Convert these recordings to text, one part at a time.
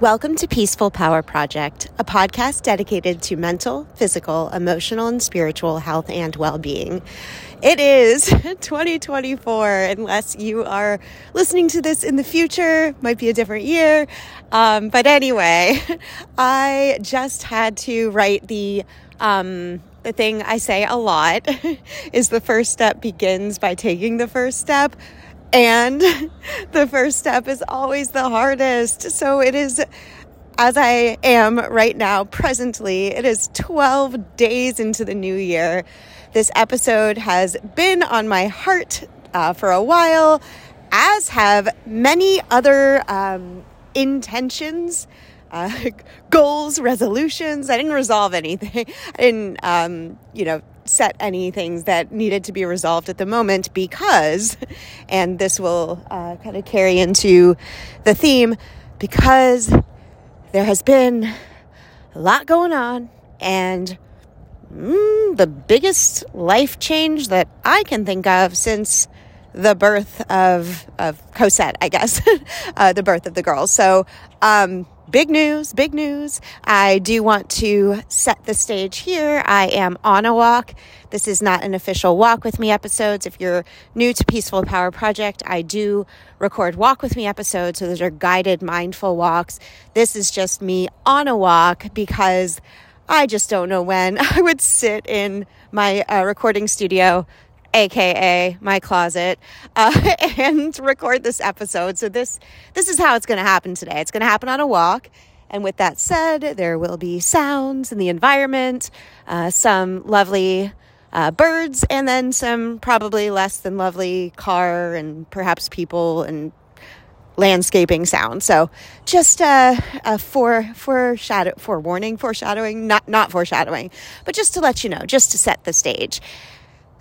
Welcome to Peaceful Power Project, a podcast dedicated to mental, physical, emotional, and spiritual health and well being. It is 2024, unless you are listening to this in the future, might be a different year. Um, but anyway, I just had to write the um, the thing I say a lot is the first step begins by taking the first step. And the first step is always the hardest. So it is, as I am right now, presently, it is 12 days into the new year. This episode has been on my heart uh, for a while, as have many other um, intentions. Uh, goals, resolutions. I didn't resolve anything. I didn't, um, you know, set any things that needed to be resolved at the moment because, and this will uh, kind of carry into the theme, because there has been a lot going on and mm, the biggest life change that I can think of since the birth of of Cosette, I guess, uh, the birth of the girls. So, um, big news, big news. I do want to set the stage here. I am on a walk. This is not an official walk with me episodes. If you're new to Peaceful Power Project, I do record walk with me episodes. So those are guided mindful walks. This is just me on a walk because I just don't know when I would sit in my uh, recording studio aka my closet, uh, and record this episode. So this this is how it's going to happen today. It's going to happen on a walk. And with that said, there will be sounds in the environment, uh, some lovely uh, birds, and then some probably less than lovely car and perhaps people and landscaping sound. So just uh, a for foreshadow forewarning, foreshadowing, not not foreshadowing, but just to let you know, just to set the stage.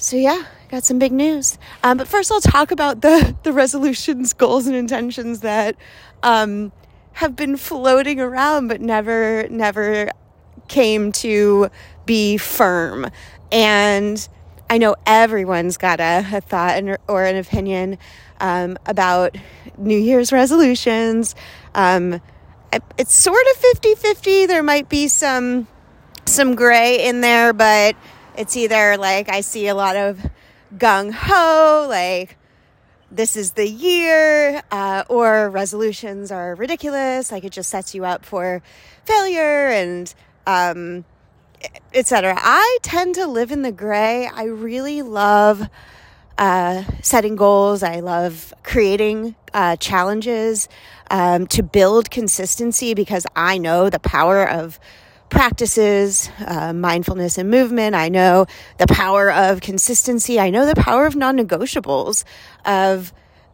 So yeah, got some big news. Um, but first, I'll talk about the the resolutions, goals, and intentions that um, have been floating around, but never never came to be firm. And I know everyone's got a, a thought or an opinion um, about New Year's resolutions. Um, it's sort of 50 50. There might be some some gray in there, but it's either like I see a lot of gung ho, like this is the year, uh, or resolutions are ridiculous, like it just sets you up for failure and um, etc. I tend to live in the gray. I really love uh, setting goals. I love creating uh, challenges um, to build consistency because I know the power of practices, uh, mindfulness and movement. I know the power of consistency. I know the power of non negotiables, of,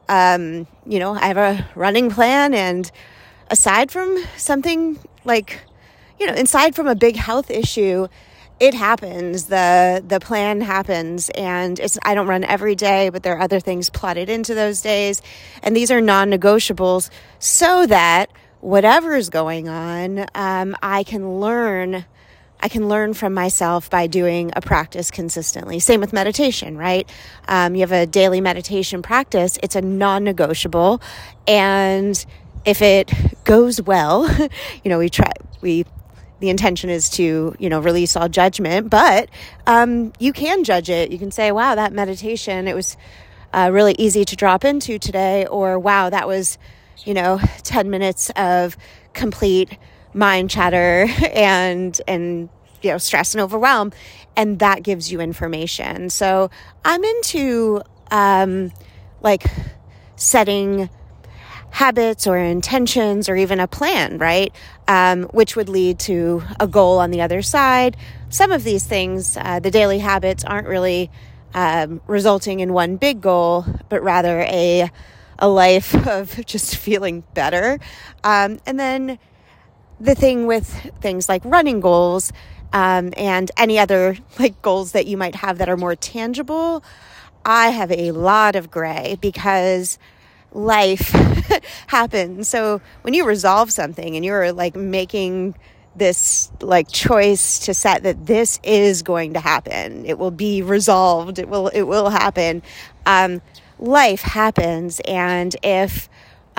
um, you know, I have a running plan. And aside from something like, you know, aside from a big health issue, it happens the the plan happens and it's i don't run every day but there are other things plotted into those days and these are non-negotiables so that whatever is going on, um, I can learn. I can learn from myself by doing a practice consistently. Same with meditation, right? Um, you have a daily meditation practice, it's a non negotiable. And if it goes well, you know, we try, we, the intention is to, you know, release all judgment, but um, you can judge it. You can say, wow, that meditation, it was uh, really easy to drop into today, or wow, that was you know, 10 minutes of complete mind chatter and, and, you know, stress and overwhelm. And that gives you information. So I'm into, um, like setting habits or intentions or even a plan, right? Um, which would lead to a goal on the other side. Some of these things, uh, the daily habits aren't really um, resulting in one big goal, but rather a a life of just feeling better. Um, and then the thing with things like running goals um, and any other like goals that you might have that are more tangible, I have a lot of gray because life happens. So when you resolve something and you're like making this like choice to set that this is going to happen, it will be resolved. It will it will happen. Um, life happens and if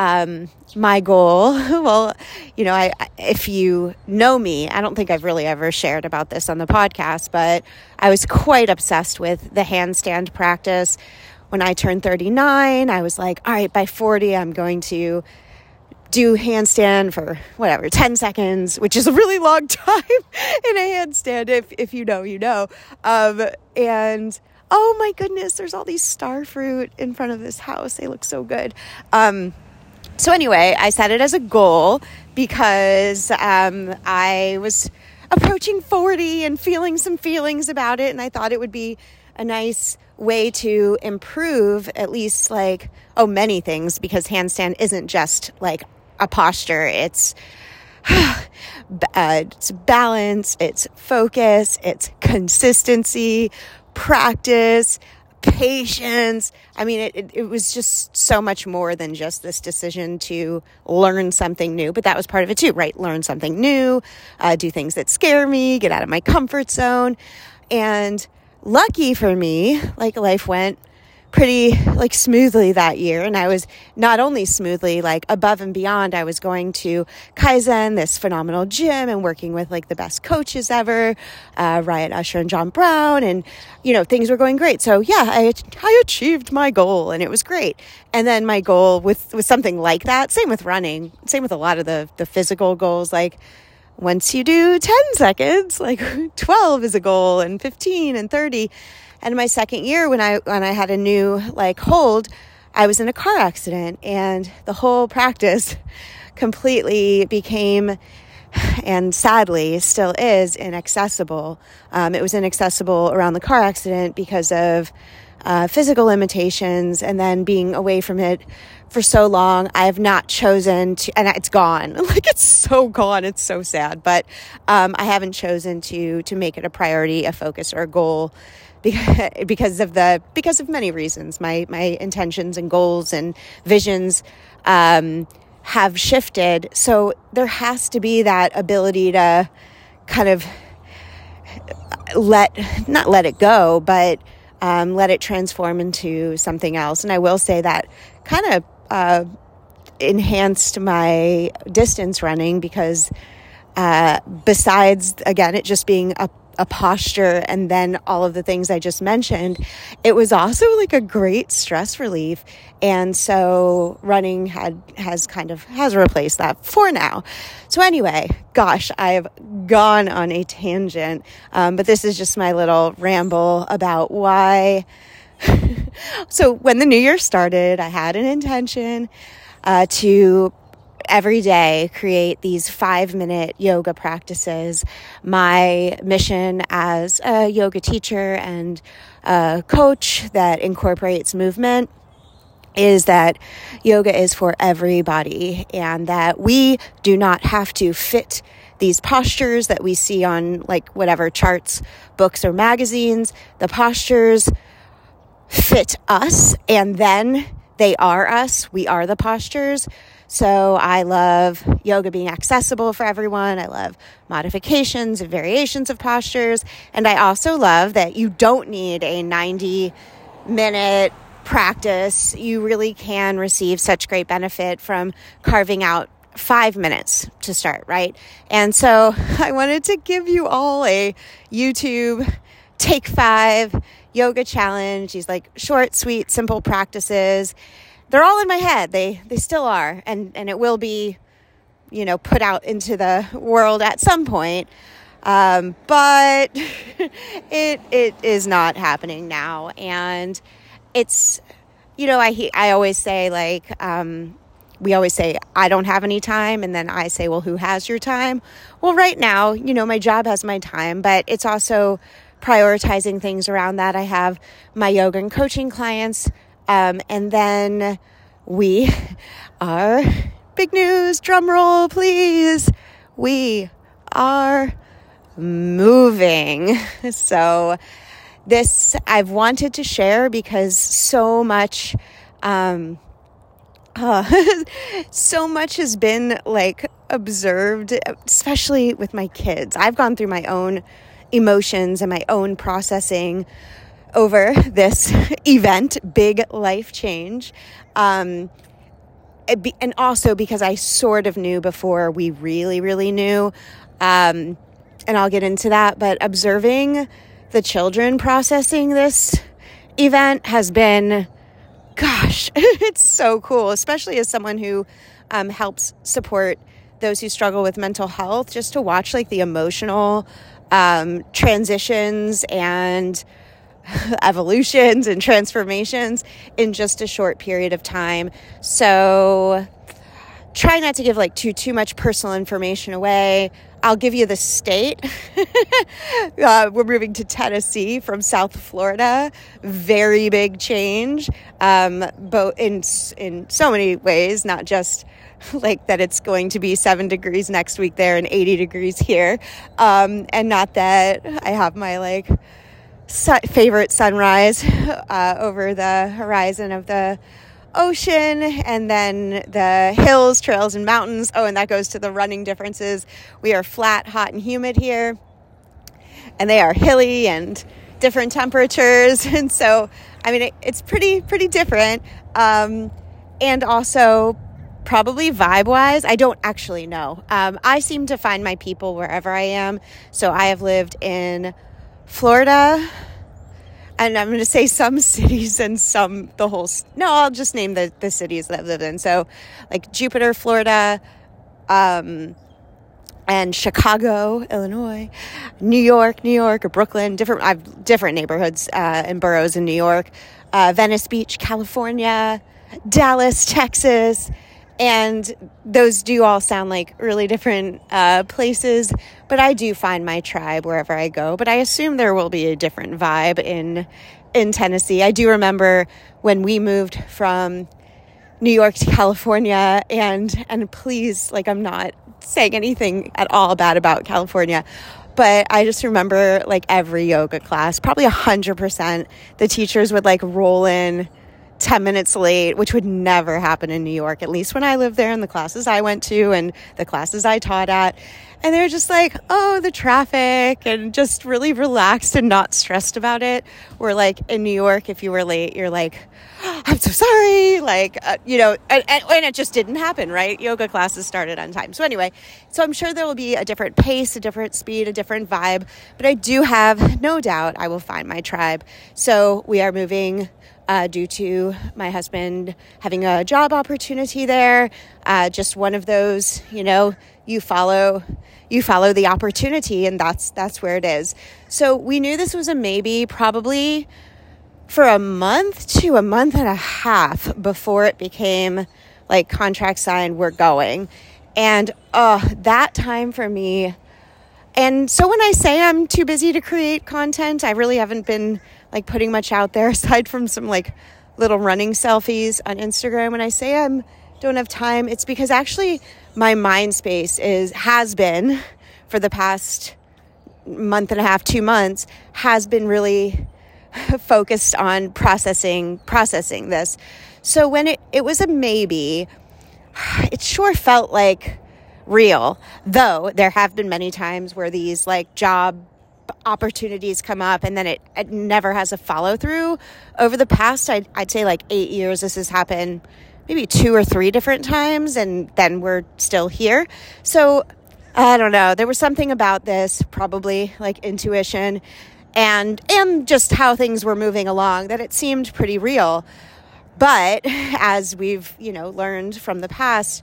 um, my goal, well, you know, I, if you know me, I don't think I've really ever shared about this on the podcast, but I was quite obsessed with the handstand practice. When I turned 39, I was like, all right, by 40, I'm going to do handstand for whatever 10 seconds which is a really long time in a handstand if, if you know you know um, and oh my goodness there's all these star fruit in front of this house they look so good um, so anyway i set it as a goal because um, i was approaching 40 and feeling some feelings about it and i thought it would be a nice way to improve at least like oh many things because handstand isn't just like a posture. It's uh, it's balance, it's focus, it's consistency, practice, patience. I mean, it, it, it, was just so much more than just this decision to learn something new, but that was part of it too, right? Learn something new, uh, do things that scare me, get out of my comfort zone. And lucky for me, like life went pretty like smoothly that year. And i was not only smoothly like above and beyond i was going to kaizen this phenomenal gym and working with like the best coaches ever uh, riot usher and john brown and you know things were going great. So yeah i i achieved my goal and it was great. And then my goal with with something like that same with running same with a lot of the the physical goals like once you do 10 seconds like 12 is a goal and 15 and 30 and my second year, when I when I had a new like hold, I was in a car accident, and the whole practice completely became and sadly still is inaccessible. Um, it was inaccessible around the car accident because of uh, physical limitations and then being away from it for so long. I have not chosen to, and it's gone. Like it's so gone. It's so sad, but um, I haven't chosen to to make it a priority, a focus, or a goal because of the because of many reasons. My my intentions and goals and visions um, have shifted. So there has to be that ability to kind of let not let it go, but um, let it transform into something else. And I will say that kind of uh, enhanced my distance running because uh, besides again it just being a a posture and then all of the things I just mentioned, it was also like a great stress relief. And so running had has kind of has replaced that for now. So anyway, gosh, I've gone on a tangent, um, but this is just my little ramble about why. so when the new year started, I had an intention uh, to every day create these five minute yoga practices. My mission as a yoga teacher and a coach that incorporates movement is that yoga is for everybody and that we do not have to fit these postures that we see on like whatever charts, books, or magazines. The postures fit us and then they are us. We are the postures. So I love yoga being accessible for everyone. I love modifications and variations of postures. And I also love that you don't need a 90 minute practice. You really can receive such great benefit from carving out five minutes to start, right? And so I wanted to give you all a YouTube take five yoga challenge. These like short, sweet, simple practices they're all in my head. They they still are, and and it will be, you know, put out into the world at some point. Um, but it it is not happening now, and it's you know I I always say like um, we always say I don't have any time, and then I say well who has your time? Well, right now you know my job has my time, but it's also prioritizing things around that. I have my yoga and coaching clients um, and then we are, big news, drum roll, please. We are moving. So, this I've wanted to share because so much, um, uh, so much has been like observed, especially with my kids. I've gone through my own emotions and my own processing over this event, big life change. Um, and also because I sort of knew before we really, really knew. Um, and I'll get into that, but observing the children processing this event has been, gosh, it's so cool, especially as someone who um, helps support those who struggle with mental health, just to watch like the emotional um, transitions and evolutions and transformations in just a short period of time. So try not to give like too too much personal information away. I'll give you the state. uh, we're moving to Tennessee from South Florida. Very big change, um, both in in so many ways, not just like that it's going to be seven degrees next week there and 80 degrees here, um, and not that I have my like favorite sunrise uh, over the horizon of the ocean and then the hills, trails, and mountains. Oh, and that goes to the running differences. We are flat, hot, and humid here, and they are hilly and different temperatures. And so, I mean, it, it's pretty, pretty different. Um, and also, probably vibe wise, I don't actually know. Um, I seem to find my people wherever I am. So, I have lived in Florida, and I'm going to say some cities and some the whole. No, I'll just name the the cities that I've lived in. So, like Jupiter, Florida, um, and Chicago, Illinois, New York, New York, or Brooklyn. Different. I've different neighborhoods uh, and boroughs in New York. Uh, Venice Beach, California, Dallas, Texas. And those do all sound like really different uh, places, but I do find my tribe wherever I go. But I assume there will be a different vibe in in Tennessee. I do remember when we moved from New York to California, and and please, like I'm not saying anything at all bad about California, but I just remember like every yoga class, probably a hundred percent, the teachers would like roll in 10 minutes late, which would never happen in New York, at least when I lived there and the classes I went to and the classes I taught at. And they're just like, oh, the traffic and just really relaxed and not stressed about it. Where, like, in New York, if you were late, you're like, I'm so sorry. Like, uh, you know, and, and, it just didn't happen, right? Yoga classes started on time. So, anyway, so I'm sure there will be a different pace, a different speed, a different vibe, but I do have no doubt I will find my tribe. So, we are moving uh, due to my husband having a job opportunity there. Uh, just one of those, you know, you follow you follow the opportunity, and that's that's where it is. So we knew this was a maybe, probably for a month to a month and a half before it became like contract signed. We're going, and uh, that time for me. And so when I say I'm too busy to create content, I really haven't been like putting much out there aside from some like little running selfies on Instagram. When I say I'm don't have time, it's because actually my mind space is has been for the past month and a half, two months, has been really focused on processing processing this. So when it, it was a maybe, it sure felt like real. Though there have been many times where these like job opportunities come up and then it, it never has a follow through. Over the past, I'd, I'd say like eight years, this has happened maybe two or three different times, and then we're still here. So I don't know. There was something about this, probably like intuition and and just how things were moving along that it seemed pretty real. But as we've, you know, learned from the past,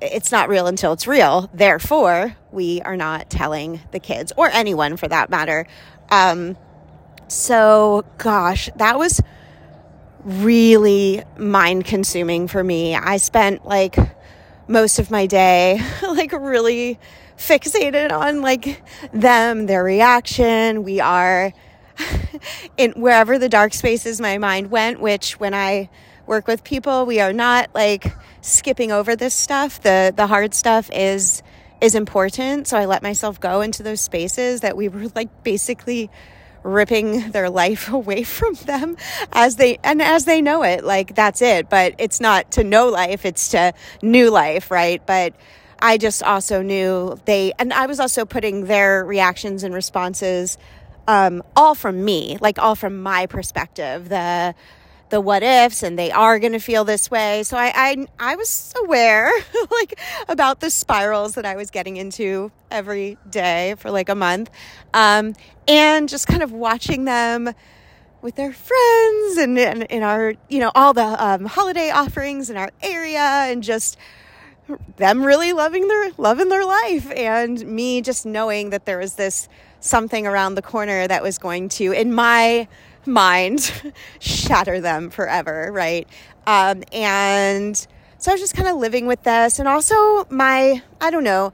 it's not real until it's real. Therefore, we are not telling the kids or anyone for that matter. Um, so, gosh, that was really mind consuming for me. I spent like most of my day like really fixated on like them, their reaction. We are in wherever the dark spaces my mind went, which when I work with people, we are not like skipping over this stuff. The the hard stuff is is important. So I let myself go into those spaces that we were like basically ripping their life away from them as they and as they know it. Like that's it. But it's not to know life it's to new life right? But i just also knew they and i was also putting their reactions and responses um, all from me like all from my perspective. The the what ifs and they are going to feel this way. So I, I, I was aware like about the spirals that I was getting into every day for like a month. Um, and just kind of watching them with their friends and in our, you know, all the um, holiday offerings in our area and just them really loving their loving their life and me just knowing that there was this something around the corner that was going to in my mind shatter them forever right? Um, and so i was just kind of living with this. And also my i don't know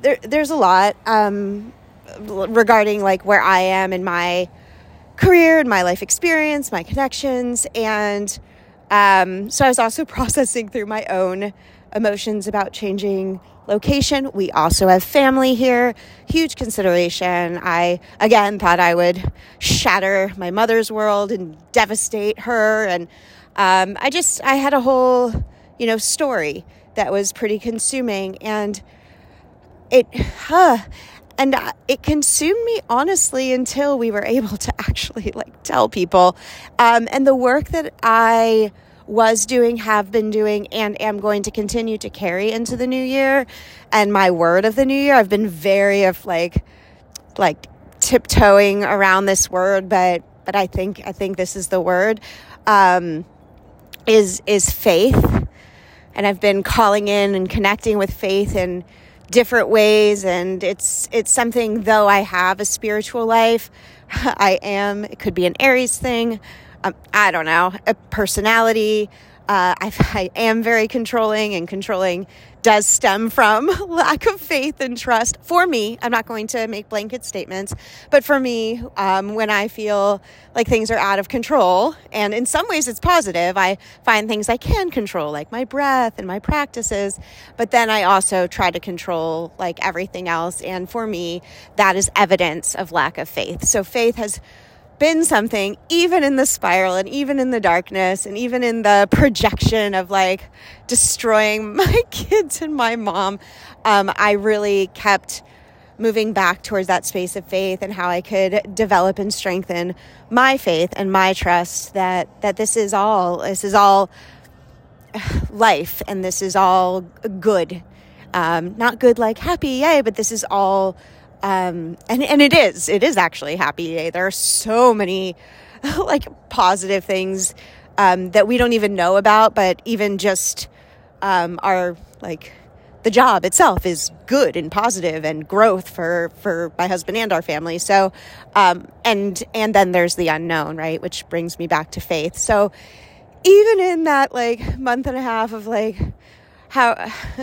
there, there's a lot um, regarding like where i am in my career and my life experience my connections. And um, so i was also processing through my own emotions about changing location. We also have family here, huge consideration. I, again, thought I would shatter my mother's world and devastate her. And um, I just, I had a whole, you know, story that was pretty consuming. And it, huh, and it consumed me honestly until we were able to actually like tell people. Um, and the work that I, was doing, have been doing, and am going to continue to carry into the new year. And my word of the new year, I've been very of like, like tiptoeing around this word, but but I think I think this is the word. Um, is is faith, and I've been calling in and connecting with faith in different ways, and it's it's something. Though I have a spiritual life, I am. It could be an Aries thing um, I don't know, a personality. Uh, I, I am very controlling, and controlling does stem from lack of faith and trust. For me, I'm not going to make blanket statements, but for me, um, when I feel like things are out of control, and in some ways it's positive, I find things I can control, like my breath and my practices, but then I also try to control like everything else. And for me, that is evidence of lack of faith. So faith has been something, even in the spiral and even in the darkness and even in the projection of like destroying my kids and my mom, um, I really kept moving back towards that space of faith and how I could develop and strengthen my faith and my trust that that this is all this is all life and this is all good. Um, not good like happy, yay, but this is all um, and, and it is, it is actually happy. day. There are so many like positive things, um, that we don't even know about, but even just, um, our like, the job itself is good and positive and growth for for my husband and our family so um and and then there's the unknown right which brings me back to faith so even in that like month and a half of like how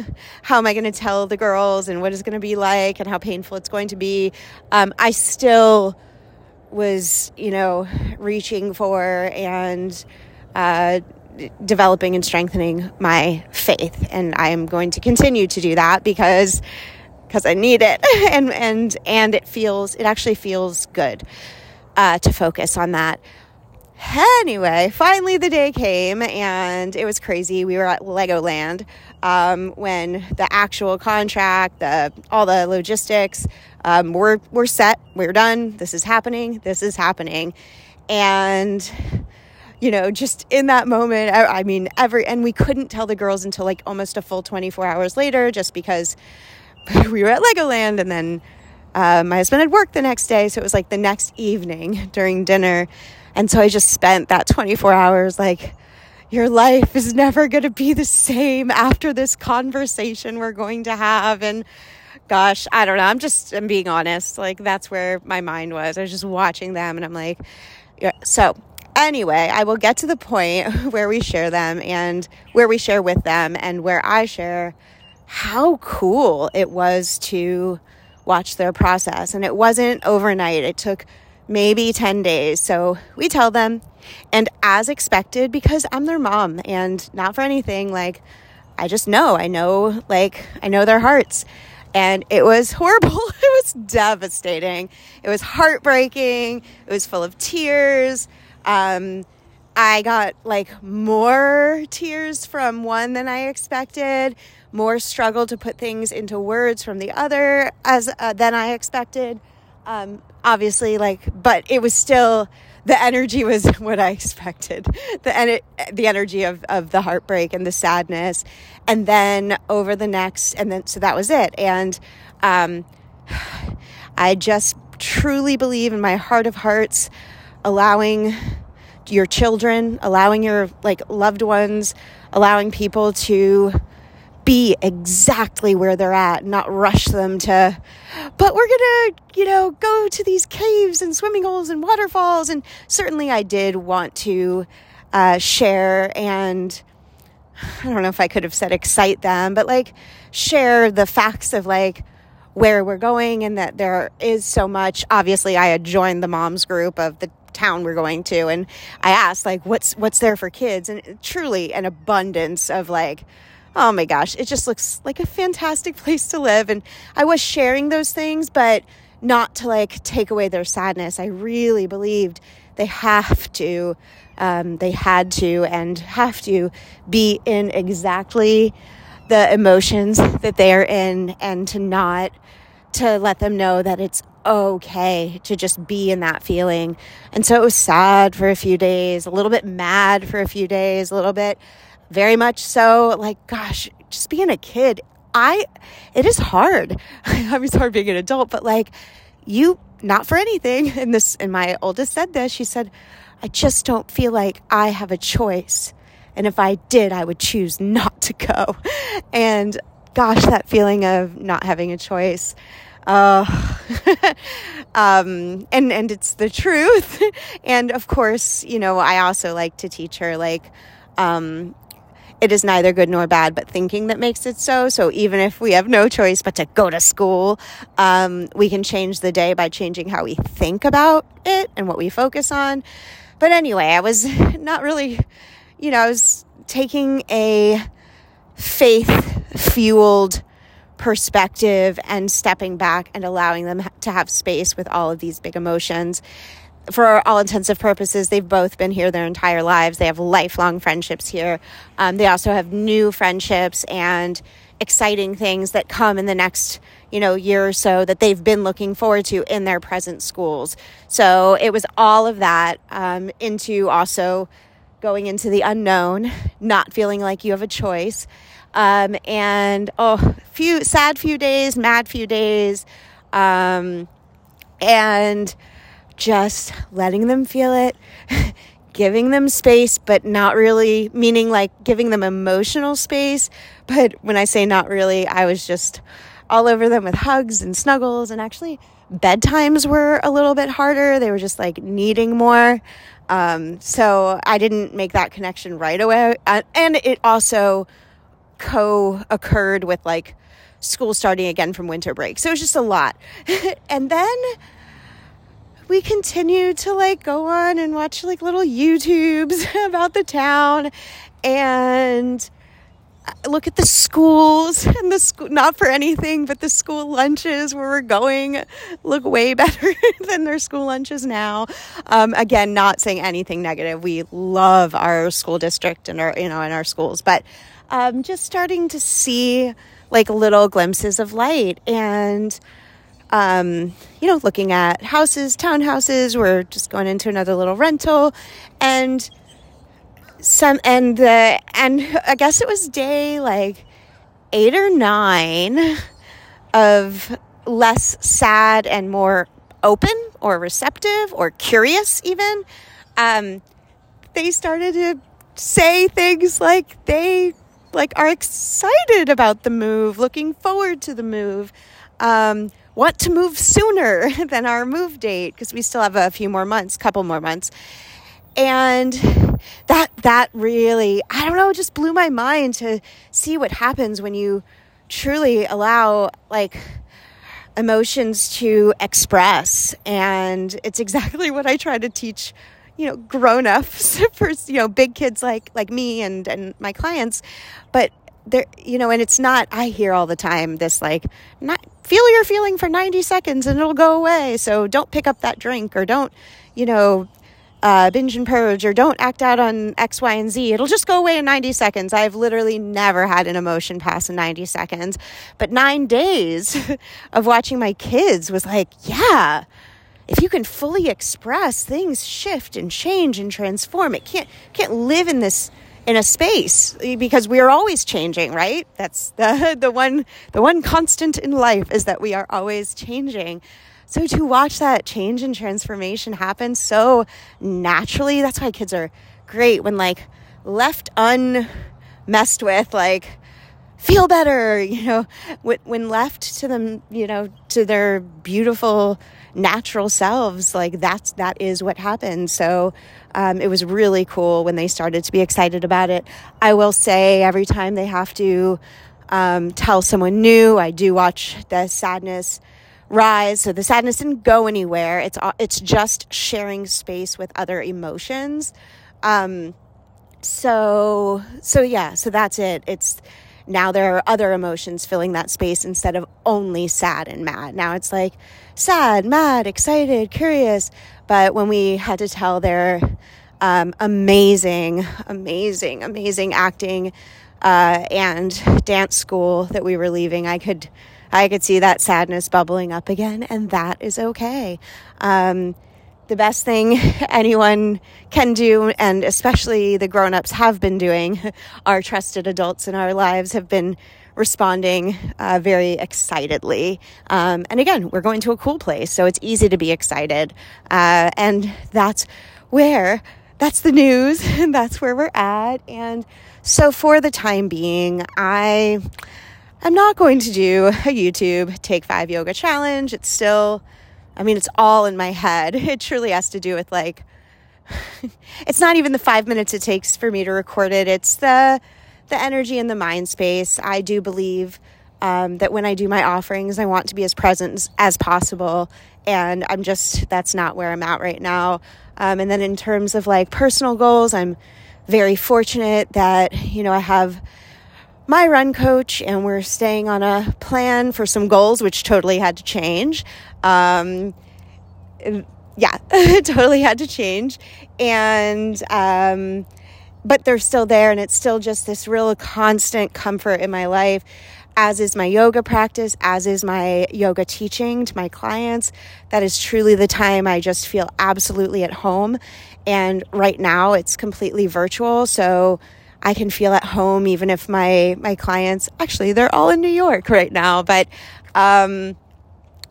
how am I going to tell the girls and what it's going to be like and how painful it's going to be. Um, I still was, you know, reaching for and uh, developing and strengthening my faith, and I am going to continue to do that because because I need it, and and and it feels it actually feels good uh, to focus on that. Anyway, finally the day came and it was crazy. We were at Legoland um, when the actual contract, the all the logistics, um, we're we're set. We're done. This is happening. This is happening, and you know, just in that moment, I, I mean, every and we couldn't tell the girls until like almost a full twenty four hours later, just because we were at Legoland and then. Uh, my husband had work the next day, so it was like the next evening during dinner. And so I just spent that 24 hours like, your life is never going to be the same after this conversation we're going to have. And gosh, I don't know. I'm just, I'm being honest. Like, that's where my mind was. I was just watching them and I'm like, yeah. so anyway, I will get to the point where we share them and where we share with them and where I share how cool it was to watch their process. And it wasn't overnight, it took maybe 10 days. So we tell them, and as expected, because I'm their mom and not for anything, like, I just know, I know, like, I know their hearts. And it was horrible. It was devastating. It was heartbreaking. It was full of tears. Um, I got like more tears from one than I expected, more struggle to put things into words from the other as uh, than I expected um, obviously, like, but it was still the energy was what I expected. The en- the energy of of the heartbreak and the sadness, and then over the next, and then so that was it. And um, I just truly believe in my heart of hearts, allowing your children, allowing your like loved ones, allowing people to be exactly where they're at, not rush them to, but we're gonna, you know, go to these caves and swimming holes and waterfalls. And certainly I did want to uh, share and I don't know if I could have said excite them, but like share the facts of like where we're going and that there is so much. Obviously, I had joined the moms group of the town we're going to and I asked like what's what's there for kids and truly an abundance of like oh my gosh, it just looks like a fantastic place to live. And I was sharing those things, but not to like take away their sadness. I really believed they have to, um, they had to and have to be in exactly the emotions that they're in and to not to let them know that it's okay to just be in that feeling. And so it was sad for a few days, a little bit mad for a few days, a little bit very much so. Like gosh just being a kid i it is hard. I mean it's hard being an adult but like you not for anything. And this and my oldest said this. She said i just don't feel like i have a choice. And if i did i would choose not to go. And gosh that feeling of not having a choice. Uh, um, and and it's the truth. And of course you know i also like to teach her like um, it is neither good nor bad, but thinking that makes it so. So even if we have no choice but to go to school, um, we can change the day by changing how we think about it and what we focus on. But anyway, I was not really, you know, I was taking a faith fueled perspective and stepping back and allowing them to have space with all of these big emotions for all intensive purposes, they've both been here their entire lives. They have lifelong friendships here. Um, they also have new friendships and exciting things that come in the next you know year or so that they've been looking forward to in their present schools so it was all of that um, into also going into the unknown not feeling like you have a choice um, and oh few sad few days mad few days um, and just letting them feel it, giving them space, but not really, meaning like giving them emotional space. But when I say not really, I was just all over them with hugs and snuggles. And actually, bedtimes were a little bit harder. They were just like needing more. Um, so I didn't make that connection right away. Uh, and it also co occurred with like school starting again from winter break. So it was just a lot. and then we continued to like go on and watch like little YouTubes about the town and uh, look at the schools and the school not for anything but the school lunches where we're going look way better than their school lunches now. Um, again not saying anything negative. We love our school district and our you know and our schools but um, just starting to see like little glimpses of light and um, you know, looking at houses, townhouses. We're just going into another little rental, and some and the and I guess it was day like eight or nine of less sad and more open or receptive or curious even um, they started to say things like they like are excited about the move looking forward to the move um, want to move sooner than our move date because we still have a few more months, couple more months. And that that really, I don't know, just blew my mind to see what happens when you truly allow like emotions to express and it's exactly what I try to teach you know grown-ups for you know big kids like like me and and my clients but there you know and it's not i hear all the time this like not feel your feeling for 90 seconds and it'll go away so don't pick up that drink or don't you know uh, binge and purge or don't act out on x y and z. It'll just go away in 90 seconds. I've literally never had an emotion pass in 90 seconds but nine days of watching my kids was like yeah if you can fully express things shift and change and transform it can't can't live in this in a space eh, because we are always changing right? That's the the one the one constant in life is that we are always changing. So to watch that change and transformation happen so naturally that's why kids are great when like left unmessed with like feel better you know when when left to them you know to their beautiful natural selves like that's that is what happened. So um, it was really cool when they started to be excited about it. I will say every time they have to um, tell someone new i do watch the sadness rise. So the sadness didn't go anywhere. It's it's just sharing space with other emotions. Um, so so yeah so that's it. It's now there are other emotions filling that space instead of only sad and mad. Now it's like sad, mad, excited, curious. But when we had to tell their um, amazing, amazing, amazing acting uh, and dance school that we were leaving, I could. I could see that sadness bubbling up again, and that is okay. Um, the best thing anyone can do, and especially the grown ups have been doing, our trusted adults in our lives have been responding uh, very excitedly. Um, and again, we're going to a cool place, so it's easy to be excited. Uh, and that's where, that's the news, and that's where we're at. And so for the time being, I. I'm not going to do a YouTube Take Five Yoga Challenge. It's still I mean, it's all in my head. It truly has to do with like, it's not even the five minutes it takes for me to record it. It's the, the energy and the mind space. I do believe um, that when I do my offerings, I want to be as present as possible. And I'm just, that's not where I'm at right now. Um, and then in terms of like personal goals, I'm very fortunate that, you know, I have my run coach and we're staying on a plan for some goals, which totally had to change. Um, yeah, totally had to change. And, um, but they're still there and it's still just this real constant comfort in my life as is my yoga practice, as is my yoga teaching to my clients. That is truly the time I just feel absolutely at home. And right now it's completely virtual. So I can feel at home even if my my clients actually they're all in New York right now but um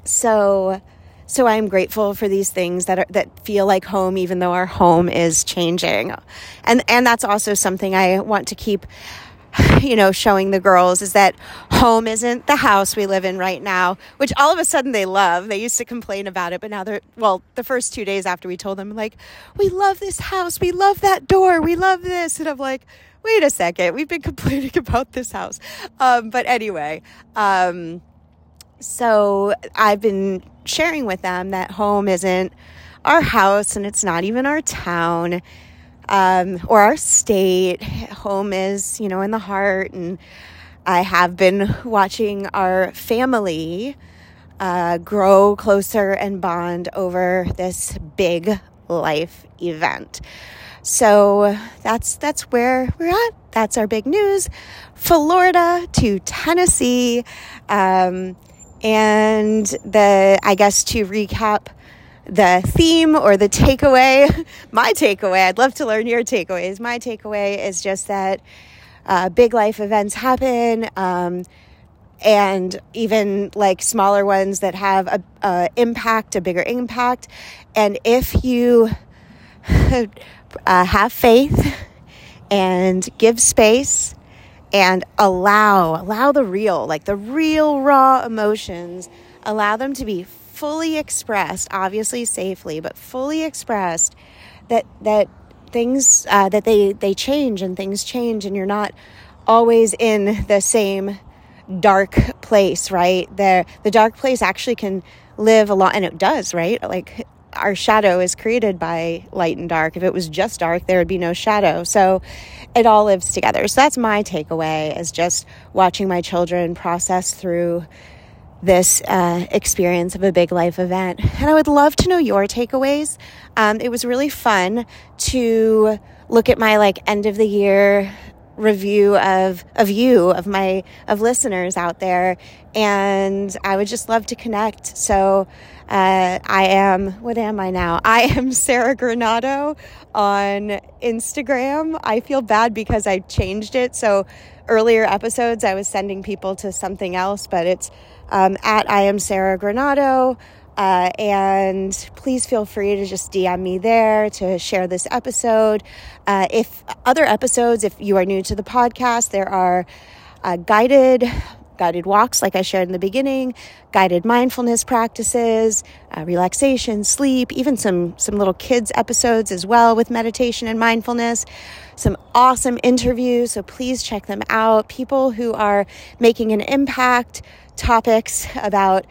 so so I'm grateful for these things that are, that feel like home even though our home is changing and and that's also something I want to keep you know, showing the girls is that home isn't the house we live in right now, which all of a sudden they love. They used to complain about it, but now they're, well, the first two days after we told them, like, we love this house, we love that door, we love this. And I'm like, wait a second, we've been complaining about this house. Um, but anyway, um, so I've been sharing with them that home isn't our house and it's not even our town um, or our state. Home is, you know, in the heart. And I have been watching our family uh, grow closer and bond over this big life event. So that's that's where we're at. That's our big news. Florida to Tennessee, um, and the I guess to recap the theme or the takeaway. My takeaway, I'd love to learn your takeaways. My takeaway is just that uh, big life events happen. Um, and even like smaller ones that have a, a impact, a bigger impact. And if you uh, have faith and give space and allow allow the real like the real raw emotions allow them to be fully expressed, obviously safely, but fully expressed that that things uh, that they they change and things change, and you're not always in the same dark place, right? The the dark place actually can live a lot, and it does, right? Like our shadow is created by light and dark. If it was just dark, there would be no shadow. So it all lives together. So that's my takeaway is just watching my children process through this uh, experience of a big life event. And I would love to know your takeaways. Um, it was really fun to look at my like end of the year review of of you of my of listeners out there and i would just love to connect so uh, i am what am i now? I am sarah granato on instagram. I feel bad because i changed it. So earlier episodes i was sending people to something else but it's um, at i am sarah granato. Uh, and please feel free to just DM me there to share this episode. Uh, if other episodes, if you are new to the podcast, there are uh, guided guided walks, like I shared in the beginning, guided mindfulness practices, uh, relaxation, sleep, even some some little kids episodes as well with meditation and mindfulness. Some awesome interviews, so please check them out. People who are making an impact, topics about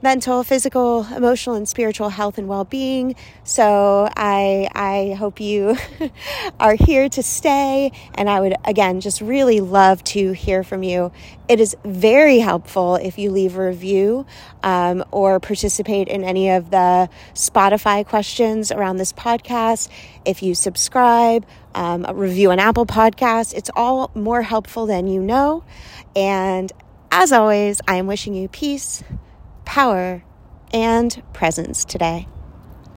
mental, physical, emotional, and spiritual health and well-being. So I I hope you are here to stay, and I would again just really love to hear from you. It is very helpful if you leave a review um, or participate in any of the Spotify questions around this podcast. If you subscribe, um, review an Apple Podcast, it's all more helpful than you know. And as always, I am wishing you peace power, and presence today.